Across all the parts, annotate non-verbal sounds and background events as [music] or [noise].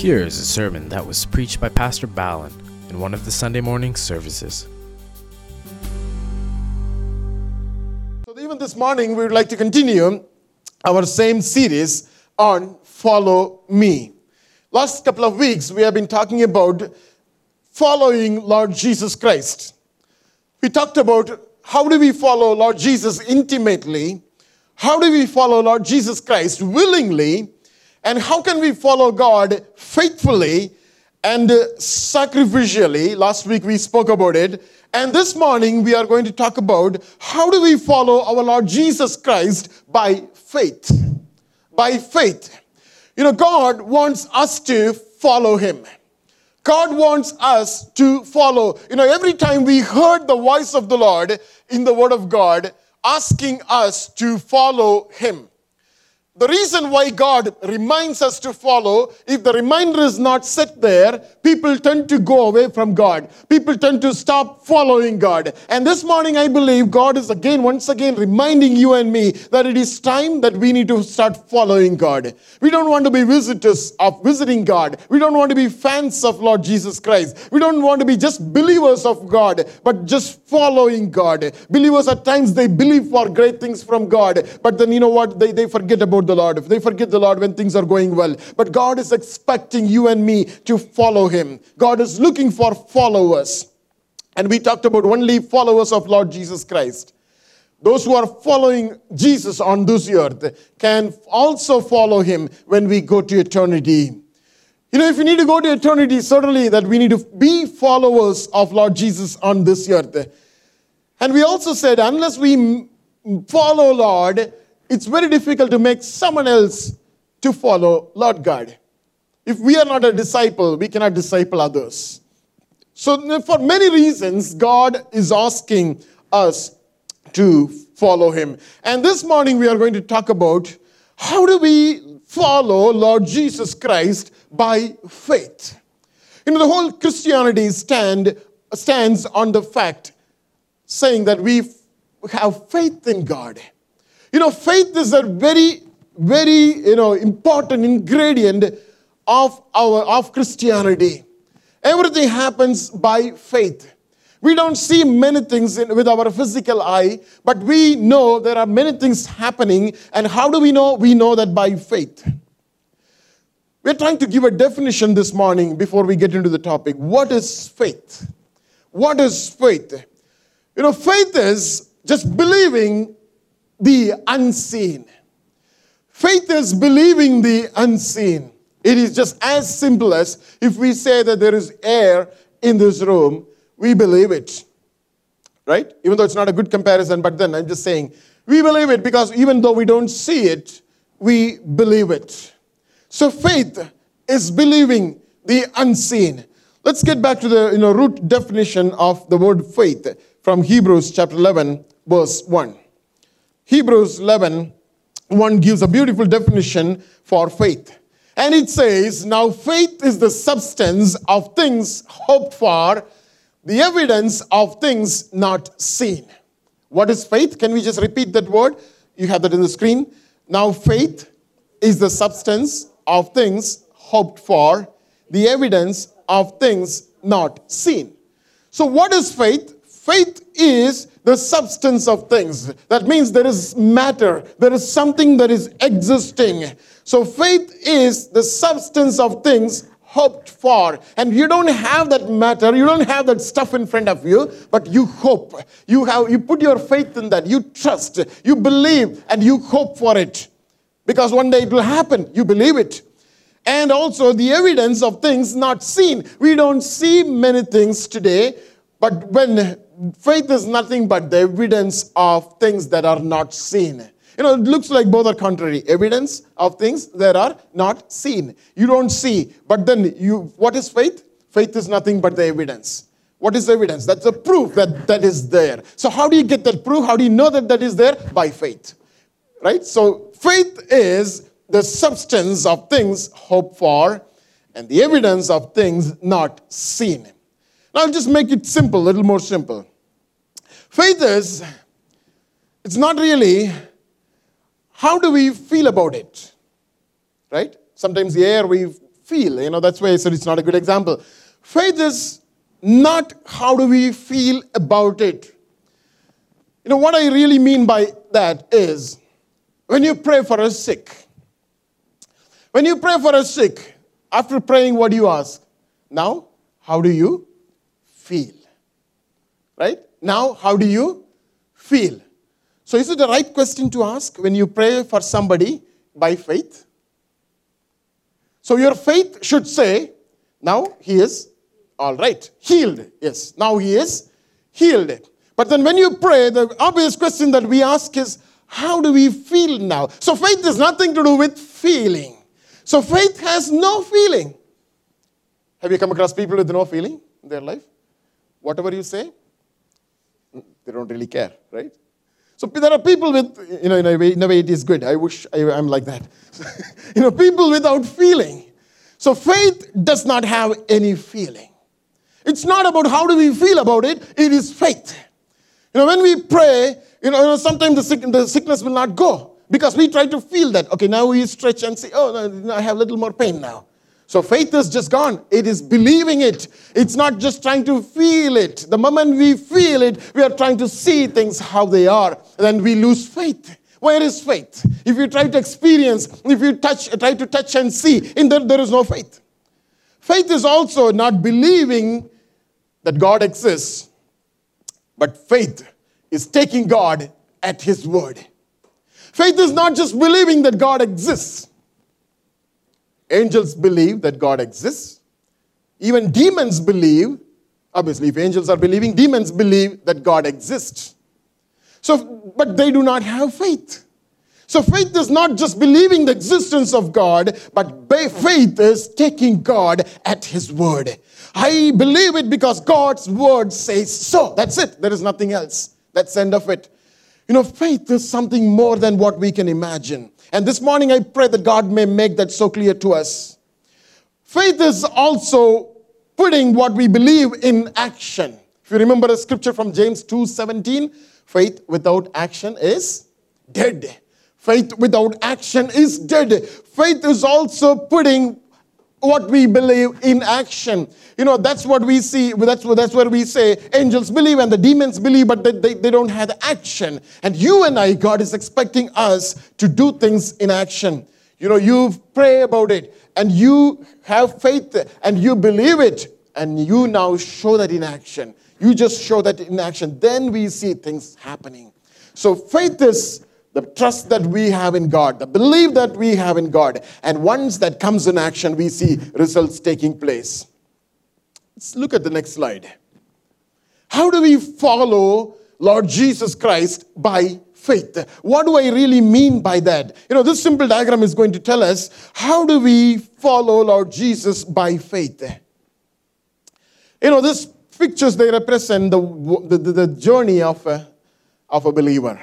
Here is a sermon that was preached by Pastor Ballin in one of the Sunday morning services. So even this morning, we would like to continue our same series on Follow Me. Last couple of weeks, we have been talking about following Lord Jesus Christ. We talked about how do we follow Lord Jesus intimately, how do we follow Lord Jesus Christ willingly, and how can we follow God faithfully and sacrificially. Last week we spoke about it. And this morning we are going to talk about how do we follow our Lord Jesus Christ by faith. By faith. You know, God wants us to follow Him. God wants us to follow. You know, every time we heard the voice of the Lord in the Word of God asking us to follow Him. The reason why God reminds us to follow, if the reminder is not set there, people tend to go away from God. People tend to stop following God. And this morning, I believe God is again, once again, reminding you and me that it is time that we need to start following God. We don't want to be visitors of visiting God. We don't want to be fans of Lord Jesus Christ. We don't want to be just believers of God, but just following God. Believers at times they believe for great things from God, but then you know what? They, they forget about the Lord. They forget the Lord when things are going well. But God is expecting you and me to follow Him. God is looking for followers. And we talked about only followers of Lord Jesus Christ. Those who are following Jesus on this earth can also follow Him when we go to eternity. You know, if you need to go to eternity, certainly that we need to be followers of Lord Jesus on this earth. And we also said, unless we follow Lord, it's very difficult to make someone else to follow Lord God. If we are not a disciple, we cannot disciple others. So, for many reasons, God is asking us to follow Him. And this morning, we are going to talk about how do we follow Lord Jesus Christ by faith. You know, the whole Christianity stand, stands on the fact saying that we have faith in God. You know, faith is a very, very, you know, important ingredient of our of Christianity. Everything happens by faith. We don't see many things in, with our physical eye, but we know there are many things happening. And how do we know? We know that by faith. We're trying to give a definition this morning before we get into the topic. What is faith? What is faith? You know, faith is just believing the unseen. Faith is believing the unseen. It is just as simple as if we say that there is air in this room, we believe it. Right? Even though it's not a good comparison, but then I'm just saying, we believe it because even though we don't see it, we believe it. So faith is believing the unseen. Let's get back to the you know, root definition of the word faith from Hebrews chapter 11, verse 1. Hebrews 11, 1 gives a beautiful definition for faith. And it says, Now faith is the substance of things hoped for, the evidence of things not seen. What is faith? Can we just repeat that word? You have that in the screen. Now faith is the substance of things hoped for, the evidence of things not seen. So, what is faith? Faith is the substance of things. That means there is matter, there is something that is existing. So faith is the substance of things hoped for. And you don't have that matter, you don't have that stuff in front of you, but you hope. You have you put your faith in that, you trust, you believe, and you hope for it. Because one day it will happen. You believe it. And also the evidence of things not seen. We don't see many things today, but when faith is nothing but the evidence of things that are not seen. You know, it looks like both are contrary. Evidence of things that are not seen. You don't see, but then you, what is faith? Faith is nothing but the evidence. What is the evidence? That's a proof that that is there. So how do you get that proof? How do you know that that is there? By faith. Right? So faith is the substance of things hoped for and the evidence of things not seen. Now I'll just make it simple, a little more simple. Faith is, it's not really how do we feel about it, right? Sometimes the air we feel. You know, that's why I said it's not a good example. Faith is not how do we feel about it. You know, what I really mean by that is when you pray for a sick, when you pray for a sick, after praying, what do you ask? Now, how do you feel? Right? Now, how do you feel? So, is it the right question to ask when you pray for somebody by faith? So, your faith should say, now he is all right, healed. Yes, now he is healed. But then when you pray, the obvious question that we ask is, how do we feel now? So, faith has nothing to do with feeling. So faith has no feeling. Have you come across people with no feeling in their life? Whatever you say, they don't really care, right? So there are people with, you know, in a way, in a way it is good. I wish I, am like that. [laughs] you know, people without feeling. So faith does not have any feeling. It's not about how do we feel about it, it is faith. You know, when we pray, you know, sometimes the, sick, the sickness will not go. Because we try to feel that. Okay, now we stretch and say, oh, no, I have a little more pain now. So faith is just gone. It is believing it. It's not just trying to feel it. The moment we feel it, we are trying to see things how they are. Then we lose faith. Where is faith? If you try to experience, if you touch, try to touch and see, in there, there is no faith. Faith is also not believing that God exists, but faith is taking God at His word. Faith is not just believing that God exists. Angels believe that God exists. Even demons believe, obviously, if angels are believing, demons believe that God exists. So, but they do not have faith. So faith is not just believing the existence of God, but faith is taking God at His word. I believe it because God's word says so. That's it. There is nothing else. That's the end of it. You know, faith is something more than what we can imagine. And this morning I pray that God may make that so clear to us. Faith is also putting what we believe in action. If you remember a scripture from James 2:17, faith without action is dead. Faith without action is dead. Faith is also putting what we believe in action. You know, that's what we see. That's, that's where we say angels believe and the demons believe, but they, they, they don't have action. And you and I, God is expecting us to do things in action. You know, you pray about it and you have faith and you believe it and you now show that in action. You just show that in action. Then we see things happening. So faith is the trust that we have in God, the belief that we have in God. And once that comes in action, we see results taking place. Let's look at the next slide. How do we follow Lord Jesus Christ by faith? What do I really mean by that? You know, this simple diagram is going to tell us how do we follow Lord Jesus by faith? You know, these pictures they represent the, the, the journey of a, of a believer.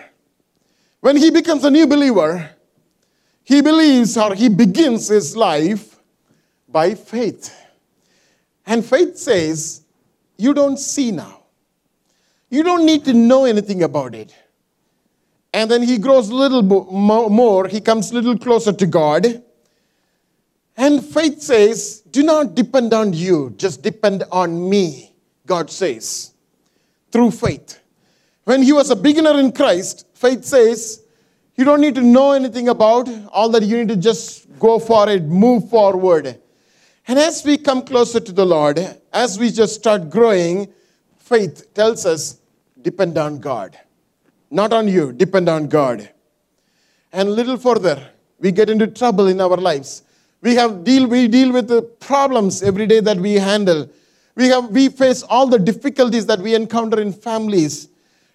When he becomes a new believer, he believes or he begins his life by faith. And faith says, You don't see now. You don't need to know anything about it. And then he grows a little more, he comes a little closer to God. And faith says, Do not depend on you, just depend on me, God says, through faith. When he was a beginner in Christ, faith says, you don't need to know anything about all that you need to just go for it, move forward. And as we come closer to the Lord, as we just start growing, faith tells us depend on God. Not on you, depend on God. And little further, we get into trouble in our lives. We have deal we deal with the problems every day that we handle. We have we face all the difficulties that we encounter in families.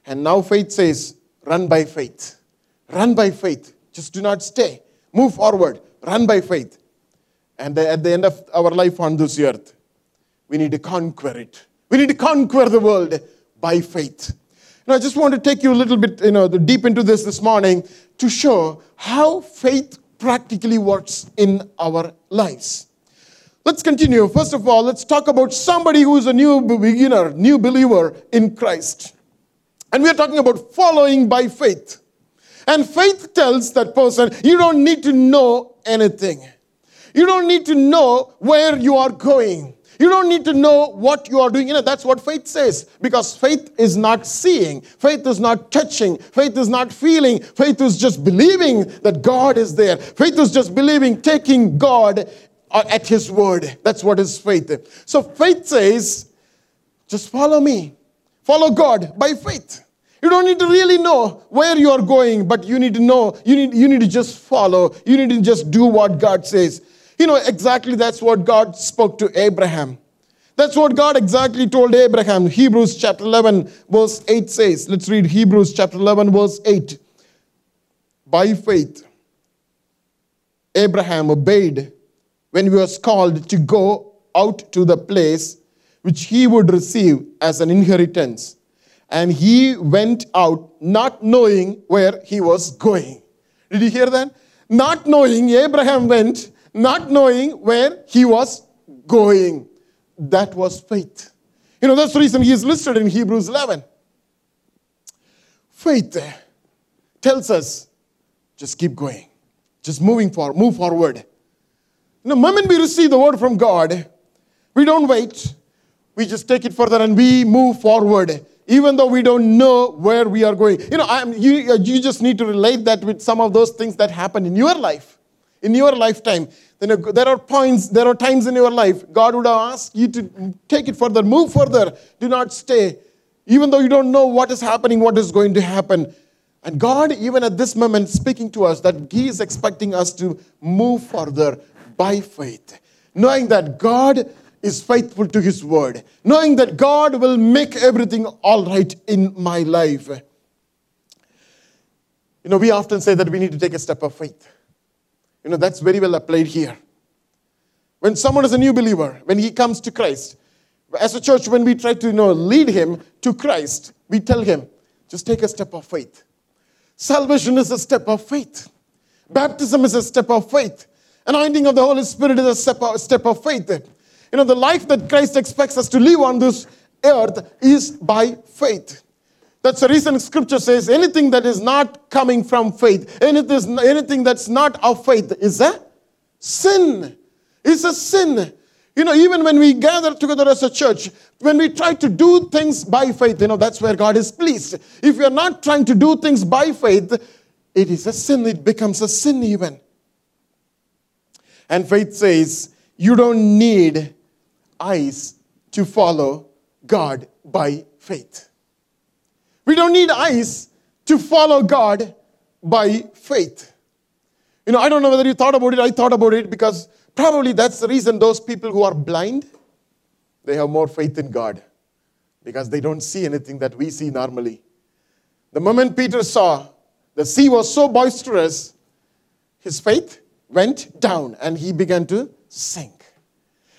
And now faith says, run by faith. Run by faith. Just do not stay. Move forward. Run by faith. And at the end of our life on this earth, we need to conquer it. We need to conquer the world by faith. And I just want to take you a little bit, you know, deep into this this morning to show how faith practically works in our lives. Let's continue. First of all, let's talk about somebody who is a new beginner, new believer in Christ. And we're talking about following by faith. And faith tells that person, you don't need to know anything. You don't need to know where you are going. You don't need to know what you are doing. You know, that's what faith says. Because faith is not seeing, faith is not touching, faith is not feeling, faith is just believing that God is there. Faith is just believing, taking God uh, at His word. That's what is faith. So faith says, just follow me, follow God by faith. You don't need to really know where you are going, but you need to know, you need, you need to just follow. You need to just do what God says. You know, exactly that's what God spoke to Abraham. That's what God exactly told Abraham. Hebrews chapter 11, verse 8 says. Let's read Hebrews chapter 11, verse 8. By faith, Abraham obeyed when he was called to go out to the place which he would receive as an inheritance and he went out not knowing where he was going. Did you hear that? Not knowing, Abraham went, not knowing where he was going. That was faith. You know, that's the reason he is listed in Hebrews 11. Faith tells us just keep going, just moving forward, move forward. The moment we receive the word from God, we don't wait, we just take it further and we move forward even though we don't know where we are going. You know, I'm, you, you just need to relate that with some of those things that happen in your life, in your lifetime. Then uh, there are points, there are times in your life God would ask you to take it further, move further, do not stay, even though you don't know what is happening, what is going to happen. And God, even at this moment, speaking to us that He is expecting us to move further by faith, knowing that God is faithful to his word, knowing that God will make everything all right in my life. You know, we often say that we need to take a step of faith. You know, that's very well applied here. When someone is a new believer, when he comes to Christ, as a church, when we try to you know, lead him to Christ, we tell him, just take a step of faith. Salvation is a step of faith. Baptism is a step of faith. Anointing of the Holy Spirit is a step of, step of faith. You know, the life that Christ expects us to live on this earth is by faith. That's the reason scripture says anything that is not coming from faith, anything, anything that's not of faith is a sin. It's a sin. You know, even when we gather together as a church, when we try to do things by faith, you know, that's where God is pleased. If you're not trying to do things by faith, it is a sin. It becomes a sin even. And faith says, you don't need eyes to follow God by faith. We don't need eyes to follow God by faith. You know, I don't know whether you thought about it. I thought about it because probably that's the reason those people who are blind, they have more faith in God because they don't see anything that we see normally. The moment Peter saw the sea was so boisterous, his faith went down and he began to sink.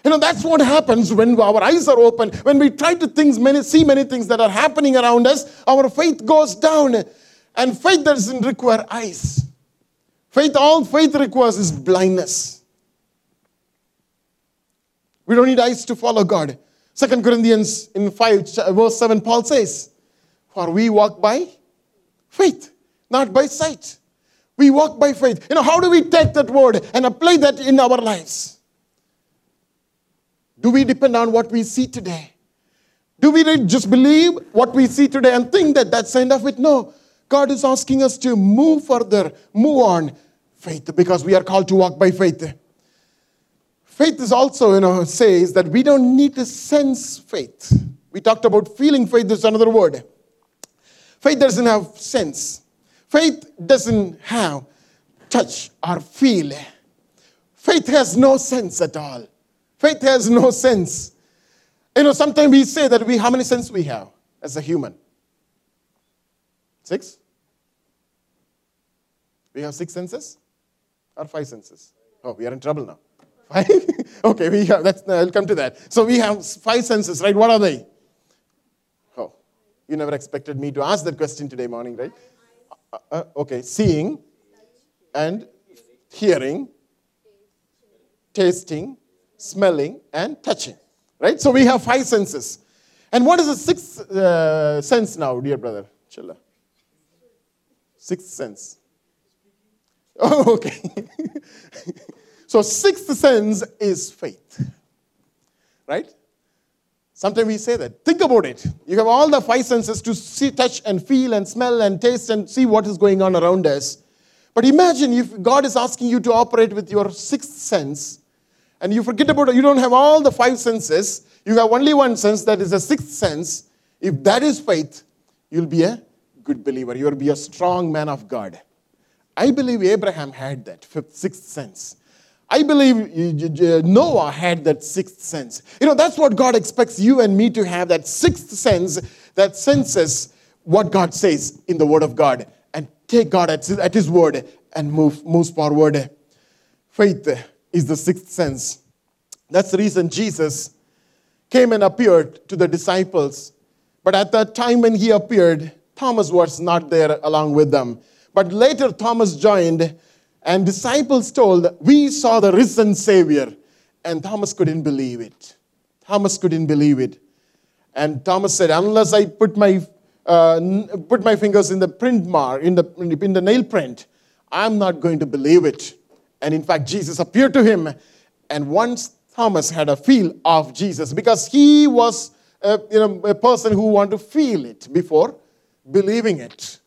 You know, that's what happens when our eyes are open. When we try to many, see many things that are happening around us, our faith goes down. And faith doesn't require eyes. Faith, all faith requires is blindness. We don't need eyes to follow God. Second Corinthians in 5, verse 7, Paul says, For we walk by faith, not by sight. We walk by faith. You know, how do we take that word and apply that in our lives? Do we depend on what we see today? Do we just believe what we see today and think that that's the end of it? No. God is asking us to move further, move on faith because we are called to walk by faith. Faith is also, you know, says that we don't need to sense faith. We talked about feeling faith, there's another word. Faith doesn't have sense. Faith doesn't have touch or feel. Faith has no sense at all. Faith has no sense. You know, sometimes we say that we, how many senses we have as a human? Six? We have six senses? Or five senses? Oh, we are in trouble now. [laughs] Five? okay, we have, that's, I'll come to that. So we have five senses, right? What are they? Oh, you never expected me to ask that question today morning, right? Uh, uh, okay, seeing and hearing, tasting, smelling, and touching. Right? So we have five senses. And what is the sixth uh, sense now, dear brother? Chilla. Sixth sense. [laughs] Oh, okay. [laughs] So, sixth sense is faith. Right? Sometimes we say that. Think about it. You have all the five senses to see, touch, and feel, and smell, and taste, and see what is going on around us. But imagine if God is asking you to operate with your sixth sense, and you forget about it, you don't have all the five senses, you have only one sense that is a sixth sense. If that is faith, you'll be a good believer. You'll be a strong man of God. I believe Abraham had that fifth, sixth sense. I believe Noah had that sixth sense. You know, that's what God expects you and me to have that sixth sense that senses what God says in the Word of God and take God at His Word and move moves forward. Faith is the sixth sense. That's the reason Jesus came and appeared to the disciples. But at that time when he appeared, Thomas was not there along with them. But later, Thomas joined, and disciples told, We saw the risen Savior. And Thomas couldn't believe it. Thomas couldn't believe it. And Thomas said, Unless I put my, uh, put my fingers in the print mark, in the, in the nail print, I'm not going to believe it. And in fact, Jesus appeared to him. And once Thomas had a feel of Jesus, because he was a, you know, a person who wanted to feel it before believing it.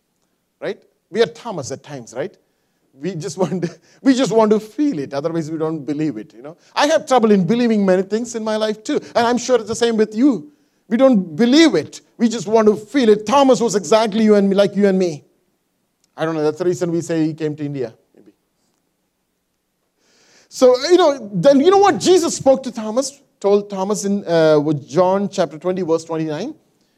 Right? We are Thomas at times, right? We just [laughs] want to, we just want to feel it. Otherwise, we don't believe it. You know, I have trouble in believing many things in my life too, and I'm sure it's the same with you. We don't believe it. We just want to feel it. Thomas was exactly you and me, like you and me. I don't know. That's the reason we say he came to India. So you know, then you know what Jesus spoke to Thomas, told Thomas in uh, John chapter 20, verse 29.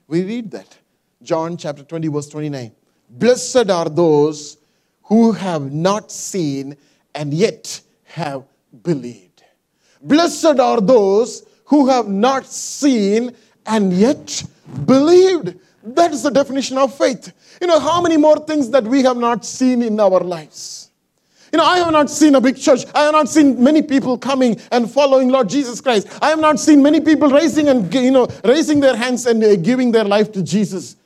We read that. John chapter 20, verse 29. Blessed are those who have not seen and yet have believed. Blessed are those who have not seen and yet believed. That is the definition of faith. You know, how many more things that we have not seen in our lives? You know, I have not seen a big church. I have not seen many people coming and following Lord Jesus Christ. I have not seen many people raising and, you know, raising their hands and uh, giving their life to Jesus.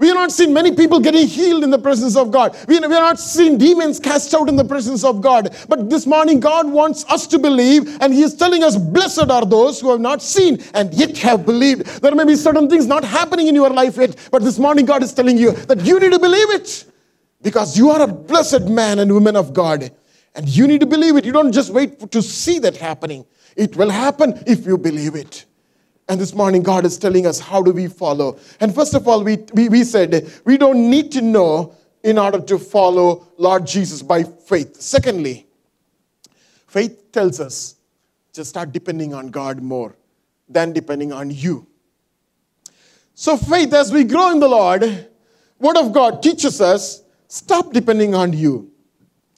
We have not seen many people getting healed in the presence of God. We have not seen demons cast out in the presence of God. But this morning, God wants us to believe, and He is telling us, Blessed are those who have not seen and yet have believed. There may be certain things not happening in your life yet, but this morning, God is telling you that you need to believe it because you are a blessed man and woman of God. And you need to believe it. You don't just wait to see that happening. It will happen if you believe it. And this morning, God is telling us how do we follow. And first of all, we, we, we said we don't need to know in order to follow Lord Jesus by faith. Secondly, faith tells us just start depending on God more than depending on you. So, faith, as we grow in the Lord, Word of God teaches us stop depending on you.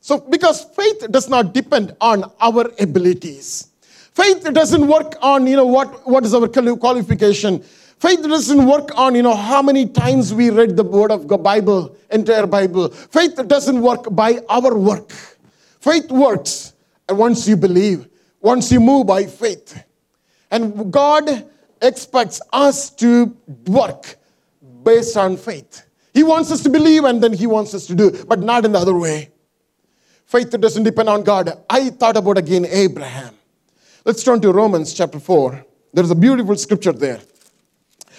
So, because faith does not depend on our abilities. Faith doesn't work on, you know, what, what is our qualification. Faith doesn't work on, you know, how many times we read the word of God, Bible, entire Bible. Faith doesn't work by our work. Faith works once you believe, once you move by faith. And God expects us to work based on faith. He wants us to believe and then He wants us to do, but not in the other way. Faith doesn't depend on God. I thought about again Abraham. Let's turn to Romans chapter 4. There's a beautiful scripture there.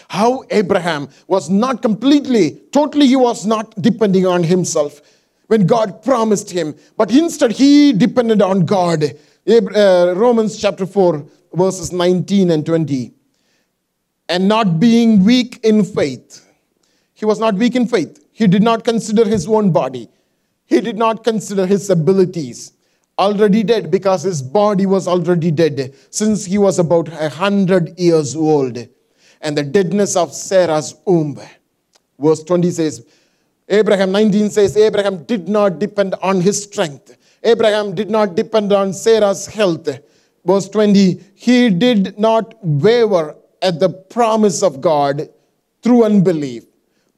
How Abraham was not completely, totally, he was not depending on himself when God promised him, but instead he depended on God. Uh, Romans chapter 4, verses 19 and 20. And not being weak in faith. He was not weak in faith. He did not consider his own body, he did not consider his abilities already dead because his body was already dead since he was about a hundred years old. And the deadness of Sarah's womb. Verse 20 says, Abraham 19 says, Abraham did not depend on his strength. Abraham did not depend on Sarah's health. Verse 20, he did not waver at the promise of God through unbelief,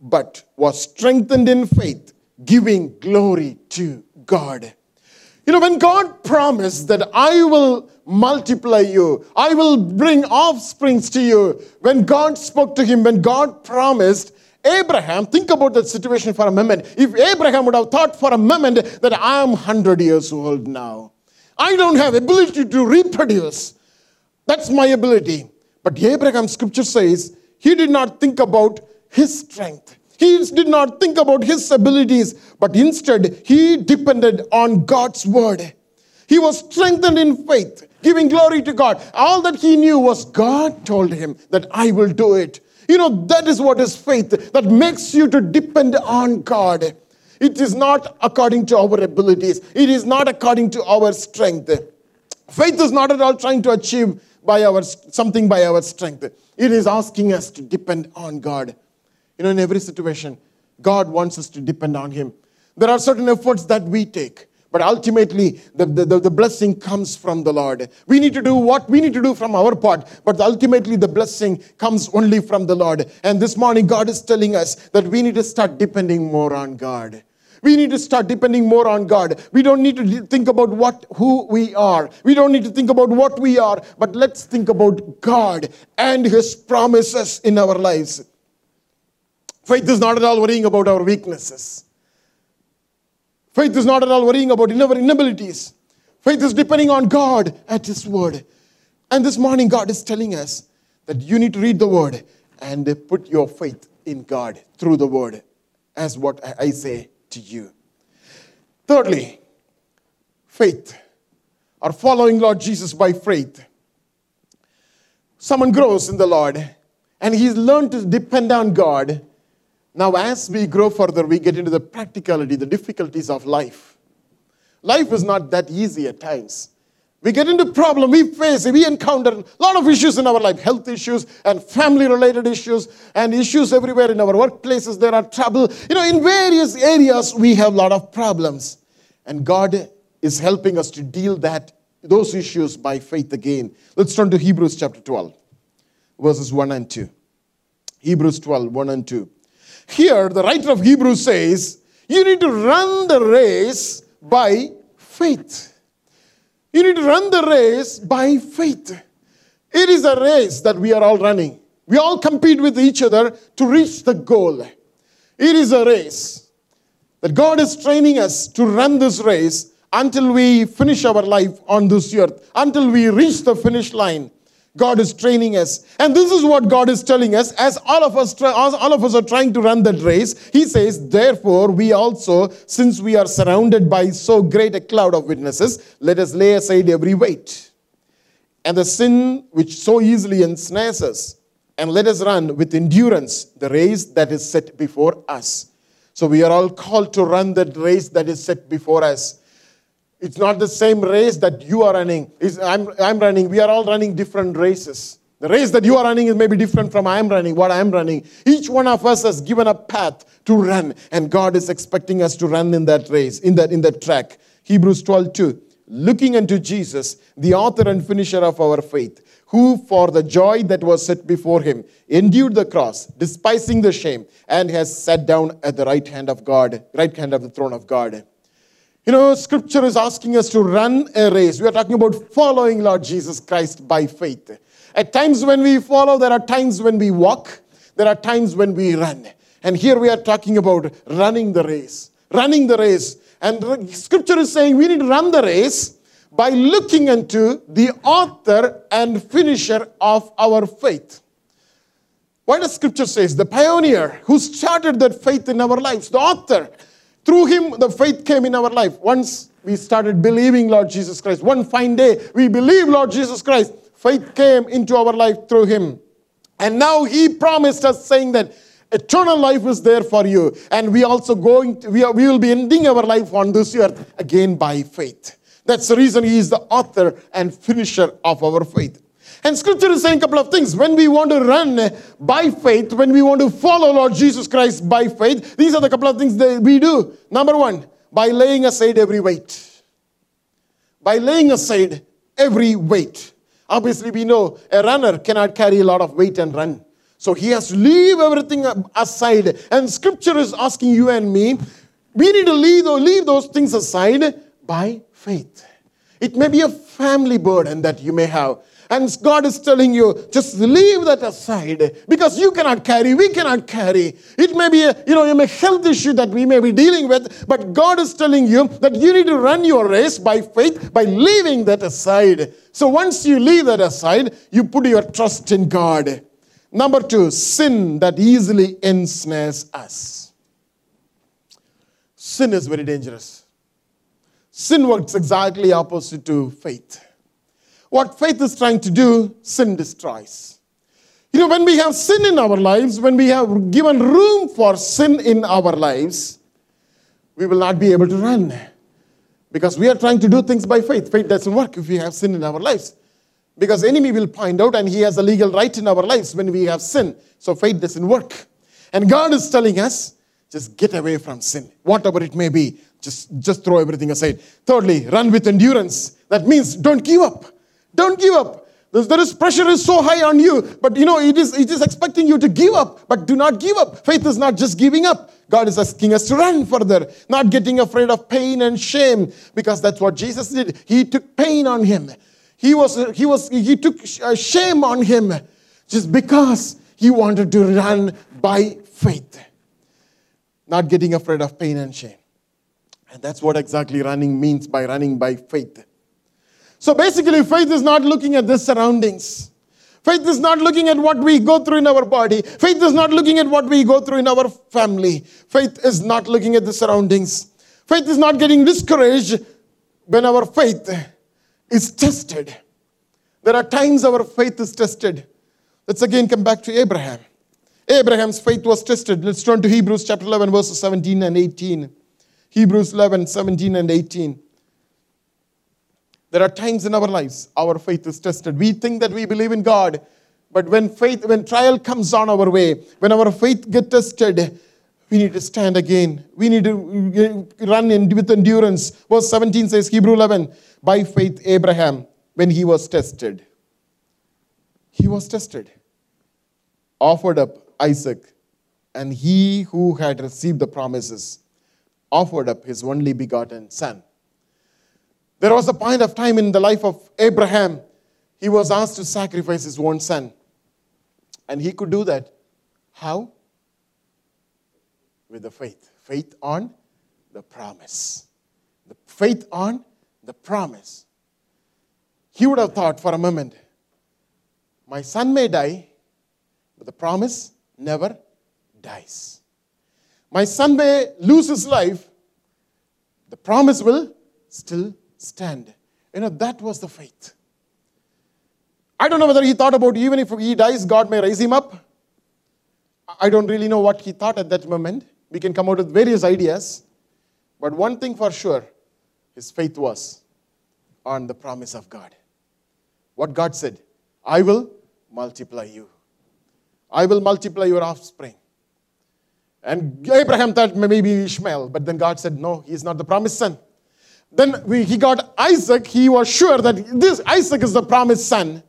but was strengthened in faith, giving glory to God. You know, when God promised that I will multiply you, I will bring offsprings to you, when God spoke to him, when God promised, Abraham, think about that situation for a moment. If Abraham would have thought for a moment that I am 100 years old now, I don't have ability to reproduce. That's my ability. But Abraham, scripture says, he did not think about his strength. He did not think about his abilities, but instead he depended on God's word. He was strengthened in faith, giving glory to God. All that he knew was God told him that I will do it. You know, that is what is faith that makes you to depend on God. It is not according to our abilities, it is not according to our strength. Faith is not at all trying to achieve by our something by our strength. It is asking us to depend on God. You know, in every situation, God wants us to depend on Him. There are certain efforts that we take, but ultimately the, the, the, blessing comes from the Lord. We need to do what we need to do from our part, but ultimately the blessing comes only from the Lord. And this morning, God is telling us that we need to start depending more on God. We need to start depending more on God. We don't need to think about what who we are. We don't need to think about what we are, but let's think about God and his promises in our lives. Faith is not at all worrying about our weaknesses. Faith is not at all worrying about our inabilities. Faith is depending on God at His word. And this morning, God is telling us that you need to read the word and put your faith in God through the word, as what I say to you. Thirdly, faith or following Lord Jesus by faith. Someone grows in the Lord and he's learned to depend on God now, as we grow further, we get into the practicality, the difficulties of life. Life is not that easy at times. We get into problem, we face, we encounter a lot of issues in our life, health issues and family related issues and issues everywhere in our workplaces. There are trouble. You know, in various areas we have a lot of problems. And God is helping us to deal that those issues by faith again. Let's turn to Hebrews chapter 12, verses 1 and 2. Hebrews 12, 1 and 2. Here, the writer of Hebrews says, you need to run the race by faith. You need to run the race by faith. It is a race that we are all running. We all compete with each other to reach the goal. It is a race that God is training us to run this race until we finish our life on this earth, until we reach the finish line. God is training us. And this is what God is telling us as all of us all of us are trying to run that race. He says, "Therefore we also, since we are surrounded by so great a cloud of witnesses, let us lay aside every weight and the sin which so easily ensnares us, and let us run with endurance the race that is set before us." So we are all called to run that race that is set before us. It's not the same race that you are running. I'm, I'm running. We are all running different races. The race that you are running is maybe different from I'm running, what I'm running. Each one of us has given a path to run, and God is expecting us to run in that race, in that, in that track. Hebrews 12, 2. Looking unto Jesus, the author and finisher of our faith, who for the joy that was set before him endured the cross, despising the shame, and has sat down at the right hand of God, right hand of the throne of God. You know, scripture is asking us to run a race. We are talking about following Lord Jesus Christ by faith. At times when we follow, there are times when we walk, there are times when we run. And here we are talking about running the race. Running the race. And scripture is saying we need to run the race by looking into the author and finisher of our faith. What does scripture says? The pioneer who started that faith in our lives, the author through him, the faith came in our life. Once we started believing Lord Jesus Christ, one fine day, we believe Lord Jesus Christ. Faith came into our life through him. And now he promised us, saying that eternal life is there for you. And we also going to, we, are, we will be ending our life on this earth again by faith. That's the reason he is the author and finisher of our faith. And scripture is saying a couple of things. When we want to run by faith, when we want to follow Lord Jesus Christ by faith, these are the couple of things that we do. Number one, by laying aside every weight. By laying aside every weight. Obviously, we know a runner cannot carry a lot of weight and run. So he has to leave everything aside. And scripture is asking you and me, we need to leave, leave those things aside by faith. It may be a family burden that you may have. And God is telling you, just leave that aside because you cannot carry, we cannot carry. It may be a, you know, a health issue that we may be dealing with, but God is telling you that you need to run your race by faith by leaving that aside. So once you leave that aside, you put your trust in God. Number two, sin that easily ensnares us. Sin is very dangerous. Sin works exactly opposite to faith. What faith is trying to do, sin destroys. You know, when we have sin in our lives, when we have given room for sin in our lives, we will not be able to run. Because we are trying to do things by faith. Faith doesn't work if we have sin in our lives. Because enemy will find out and he has a legal right in our lives when we have sin. So faith doesn't work. And God is telling us, just get away from sin, whatever it may be. Just, just throw everything aside. Thirdly, run with endurance. That means don't give up. Don't give up. There is pressure is so high on you, but you know it is it is expecting you to give up, but do not give up. Faith is not just giving up. God is asking us to run further, not getting afraid of pain and shame, because that's what Jesus did. He took pain on him. He was he was he took uh, shame on him just because he wanted to run by faith, not getting afraid of pain and shame. And that's what exactly running means by running by faith. So basically, faith is not looking at the surroundings. Faith is not looking at what we go through in our body. Faith is not looking at what we go through in our family. Faith is not looking at the surroundings. Faith is not getting discouraged when our faith is tested. There are times our faith is tested. Let's again come back to Abraham. Abraham's faith was tested. Let's turn to Hebrews chapter 11, verses 17 and 18. Hebrews 11, 17 and 18. There are times in our lives our faith is tested. We think that we believe in God, but when faith, when trial comes on our way, when our faith gets tested, we need to stand again. We need to run in, with endurance. Verse 17 says, Hebrew 11, by faith, Abraham, when he was tested, he was tested, offered up Isaac, and he who had received the promises offered up his only begotten son. There was a point of time in the life of Abraham, he was asked to sacrifice his own son. And he could do that. How? With the faith. Faith on the promise. The faith on the promise. He would have thought for a moment, my son may die, but the promise never dies. My son may lose his life, the promise will still stand. You know, that was the faith. I don't know whether he thought about even if he dies, God may raise him up. I don't really know what he thought at that moment. We can come out with various ideas. But one thing for sure, his faith was on the promise of God. What God said, I will multiply you. I will multiply your offspring. And Abraham thought maybe Ishmael, but then God said, No, he is not the promised son. Then we, he got Isaac. He was sure that this Isaac is the promised son.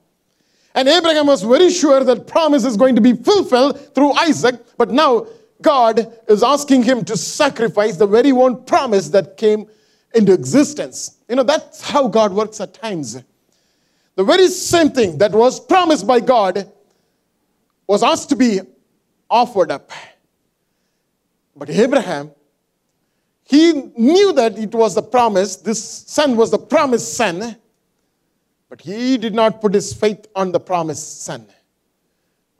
And Abraham was very sure that promise is going to be fulfilled through Isaac. But now God is asking him to sacrifice the very one promise that came into existence. You know, that's how God works at times. The very same thing that was promised by God was asked to be offered up. But Abraham he knew that it was the promise, this son was the promised son, but he did not put his faith on the promised son.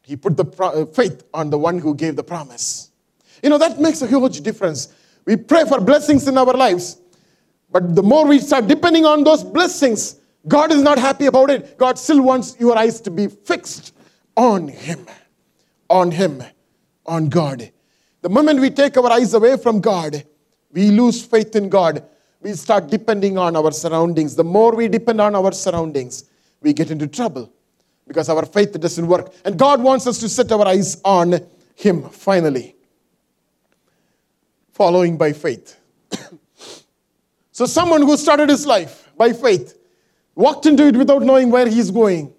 He put the pro- uh, faith on the one who gave the promise. You know, that makes a huge difference. We pray for blessings in our lives, but the more we start depending on those blessings, God is not happy about it. God still wants your eyes to be fixed on Him, on Him, on God. The moment we take our eyes away from God, we lose faith in God. We start depending on our surroundings. The more we depend on our surroundings, we get into trouble because our faith doesn't work. And God wants us to set our eyes on Him finally. Following by faith. [coughs] so, someone who started his life by faith walked into it without knowing where he's going.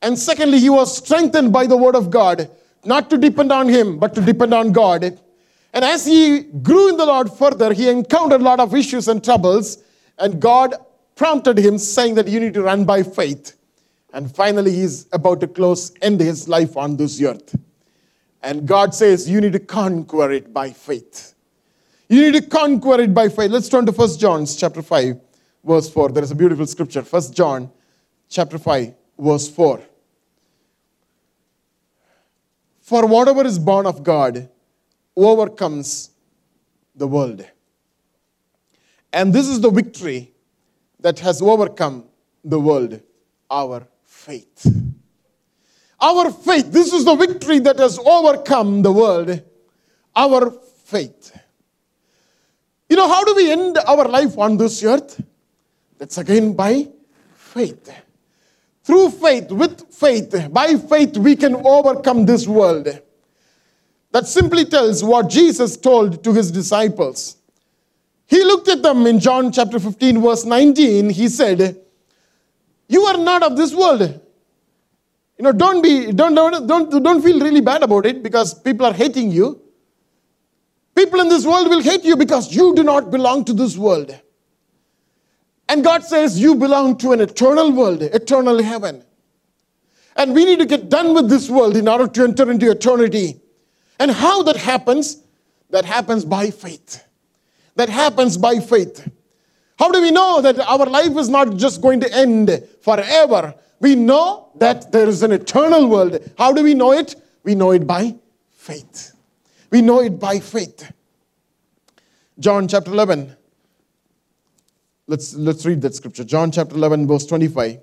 And secondly, he was strengthened by the word of God, not to depend on him, but to depend on God. And as he grew in the Lord further, he encountered a lot of issues and troubles, and God prompted him, saying that you need to run by faith. And finally, he's about to close, end his life on this earth. And God says, You need to conquer it by faith. You need to conquer it by faith. Let's turn to 1 John chapter 5, verse 4. There is a beautiful scripture. 1 John chapter 5, verse 4. For whatever is born of God overcomes the world. And this is the victory that has overcome the world our faith. Our faith. This is the victory that has overcome the world. Our faith. You know, how do we end our life on this earth? That's again by faith. Through faith, with faith, by faith, we can overcome this world. That simply tells what Jesus told to his disciples. He looked at them in John chapter 15, verse 19. He said, You are not of this world. You know, don't be, don't, don't, don't, don't feel really bad about it because people are hating you. People in this world will hate you because you do not belong to this world. And God says you belong to an eternal world, eternal heaven. And we need to get done with this world in order to enter into eternity. And how that happens? That happens by faith. That happens by faith. How do we know that our life is not just going to end forever? We know that there is an eternal world. How do we know it? We know it by faith. We know it by faith. John chapter 11. Let's, let's read that scripture. John chapter 11, verse 25.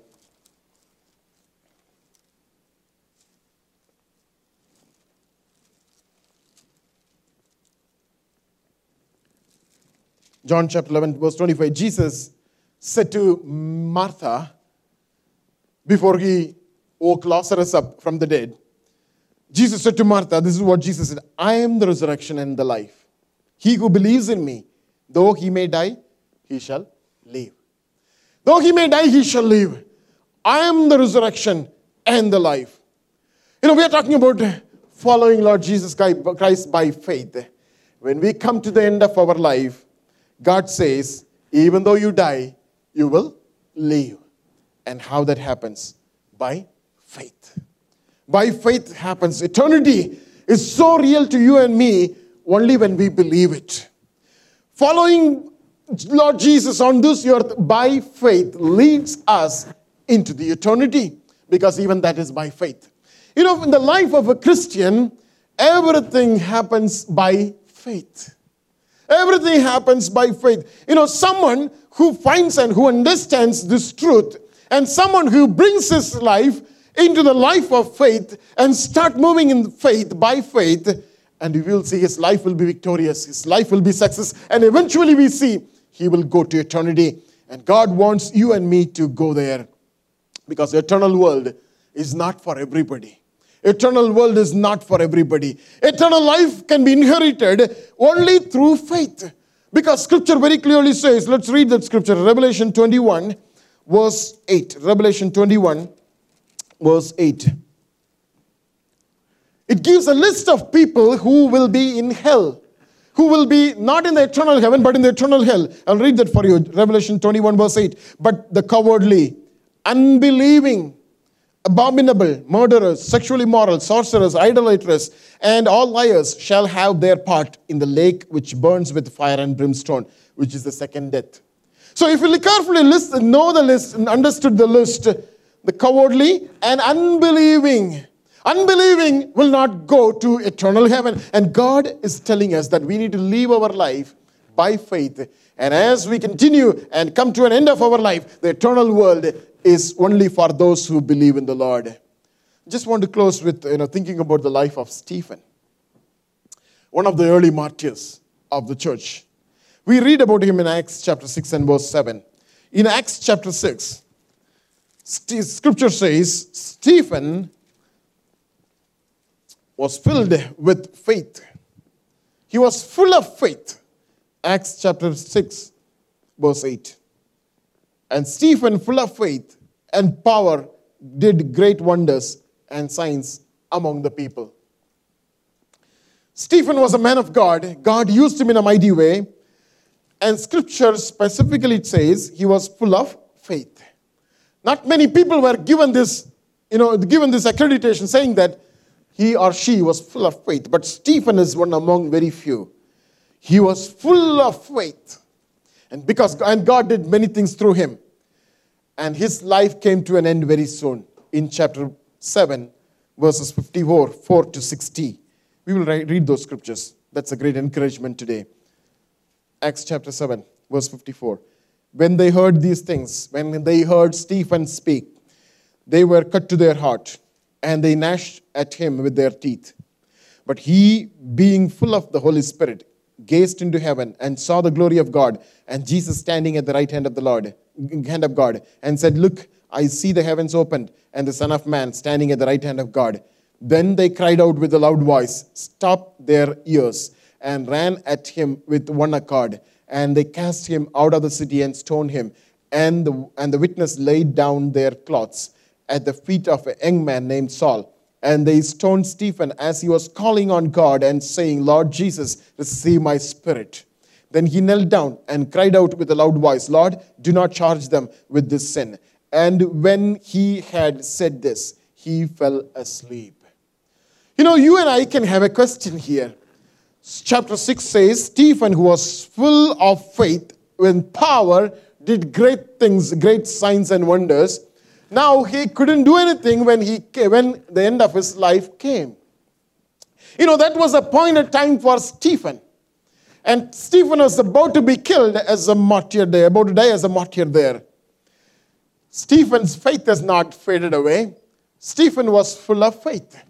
John chapter 11, verse 25. Jesus said to Martha, before he woke Lazarus up from the dead, Jesus said to Martha, This is what Jesus said I am the resurrection and the life. He who believes in me, though he may die, he shall live. Though he may die, he shall live. I am the resurrection and the life. You know, we are talking about following Lord Jesus Christ by faith. When we come to the end of our life, God says, even though you die, you will live. And how that happens? By faith. By faith happens. Eternity is so real to you and me only when we believe it. Following Lord Jesus on this earth by faith leads us into the eternity because even that is by faith. You know, in the life of a Christian, everything happens by faith. Everything happens by faith. You know, someone who finds and who understands this truth, and someone who brings his life into the life of faith and start moving in faith by faith, and you will see his life will be victorious, his life will be success, and eventually we see he will go to eternity. And God wants you and me to go there because the eternal world is not for everybody. Eternal world is not for everybody. Eternal life can be inherited only through faith. Because scripture very clearly says, let's read that scripture, Revelation 21, verse 8. Revelation 21, verse 8. It gives a list of people who will be in hell, who will be not in the eternal heaven, but in the eternal hell. I'll read that for you. Revelation 21, verse 8. But the cowardly, unbelieving, abominable, murderers, sexually immoral, sorcerers, idolaters, and all liars shall have their part in the lake which burns with fire and brimstone, which is the second death. So if you carefully list, know the list and understood the list, the cowardly and unbelieving. Unbelieving will not go to eternal heaven. And God is telling us that we need to live our life by faith. And as we continue and come to an end of our life, the eternal world is only for those who believe in the Lord. Just want to close with you know, thinking about the life of Stephen, one of the early martyrs of the church. We read about him in Acts chapter 6 and verse 7. In Acts chapter 6, scripture says, Stephen was filled with faith. He was full of faith. Acts chapter 6, verse 8. And Stephen, full of faith and power, did great wonders and signs among the people. Stephen was a man of God. God used him in a mighty way. And scripture specifically says he was full of faith. Not many people were given this, you know, given this accreditation saying that he or she was full of faith. But Stephen is one among very few. He was full of faith. And because and God did many things through him. And his life came to an end very soon in chapter 7, verses 54 4 to 60. We will read those scriptures. That's a great encouragement today. Acts chapter 7, verse 54. When they heard these things, when they heard Stephen speak, they were cut to their heart, and they gnashed at him with their teeth. But he, being full of the Holy Spirit, gazed into heaven and saw the glory of God and Jesus standing at the right hand of the Lord, hand of God, and said, Look, I see the heavens opened and the Son of Man standing at the right hand of God. Then they cried out with a loud voice, stopped their ears, and ran at him with one accord. And they cast him out of the city and stoned him. And the, and the witness laid down their cloths at the feet of a young man named Saul. And they stoned Stephen as he was calling on God and saying, Lord Jesus, receive my spirit. Then he knelt down and cried out with a loud voice, Lord, do not charge them with this sin. And when he had said this, he fell asleep. You know, you and I can have a question here. Chapter 6 says, Stephen, who was full of faith and power, did great things, great signs and wonders. Now he couldn't do anything when, he, when the end of his life came. You know, that was a appointed time for Stephen. And Stephen was about to be killed as a martyr there, about to die as a martyr there. Stephen's faith has not faded away. Stephen was full of faith.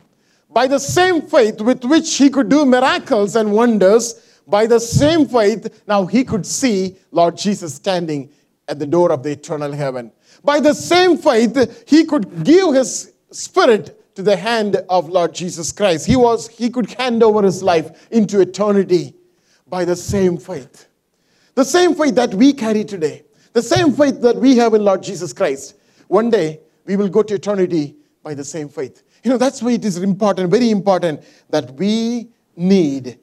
By the same faith with which he could do miracles and wonders, by the same faith, now he could see Lord Jesus standing at the door of the eternal heaven. By the same faith, he could give his spirit to the hand of Lord Jesus Christ. He was he could hand over his life into eternity by the same faith. The same faith that we carry today. The same faith that we have in Lord Jesus Christ. One day we will go to eternity by the same faith. You know, that's why it is important, very important, that we need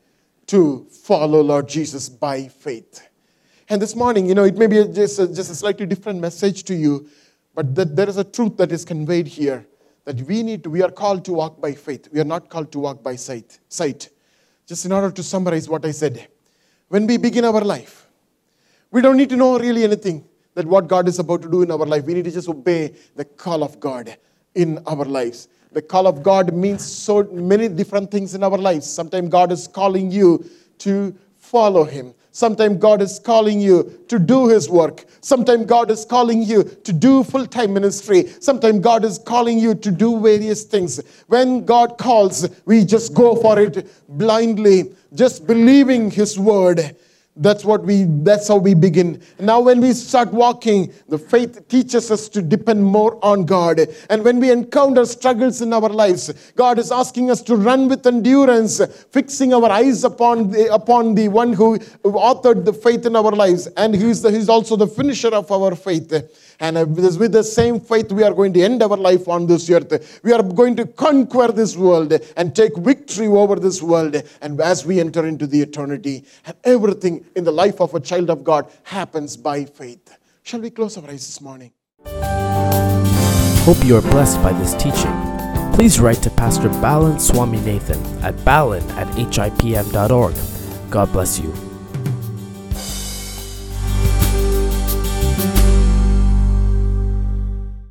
to follow Lord Jesus by faith. And this morning, you know, it may be just a, just a slightly different message to you, but that there is a truth that is conveyed here that we need to, we are called to walk by faith. We are not called to walk by sight. Sight. Just in order to summarize what I said, when we begin our life, we don't need to know really anything that what God is about to do in our life. We need to just obey the call of God in our lives. The call of God means so many different things in our lives. Sometimes God is calling you to follow Him. Sometimes God is calling you to do His work. Sometimes God is calling you to do full time ministry. Sometimes God is calling you to do various things. When God calls, we just go for it blindly, just believing His word that's what we that's how we begin. Now when we start walking, the faith teaches us to depend more on God. And when we encounter struggles in our lives, God is asking us to run with endurance, fixing our eyes upon the upon the one who authored the faith in our lives and he's the, he's also the finisher of our faith. And uh, with the same faith, we are going to end our life on this earth. We are going to conquer this world and take victory over this world. And as we enter into the eternity, and everything in the life of a child of God happens by faith. Shall we close our eyes this morning? Hope you are blessed by this teaching. Please write to Pastor Balan Swaminathan at balan at hipm.org. God bless you.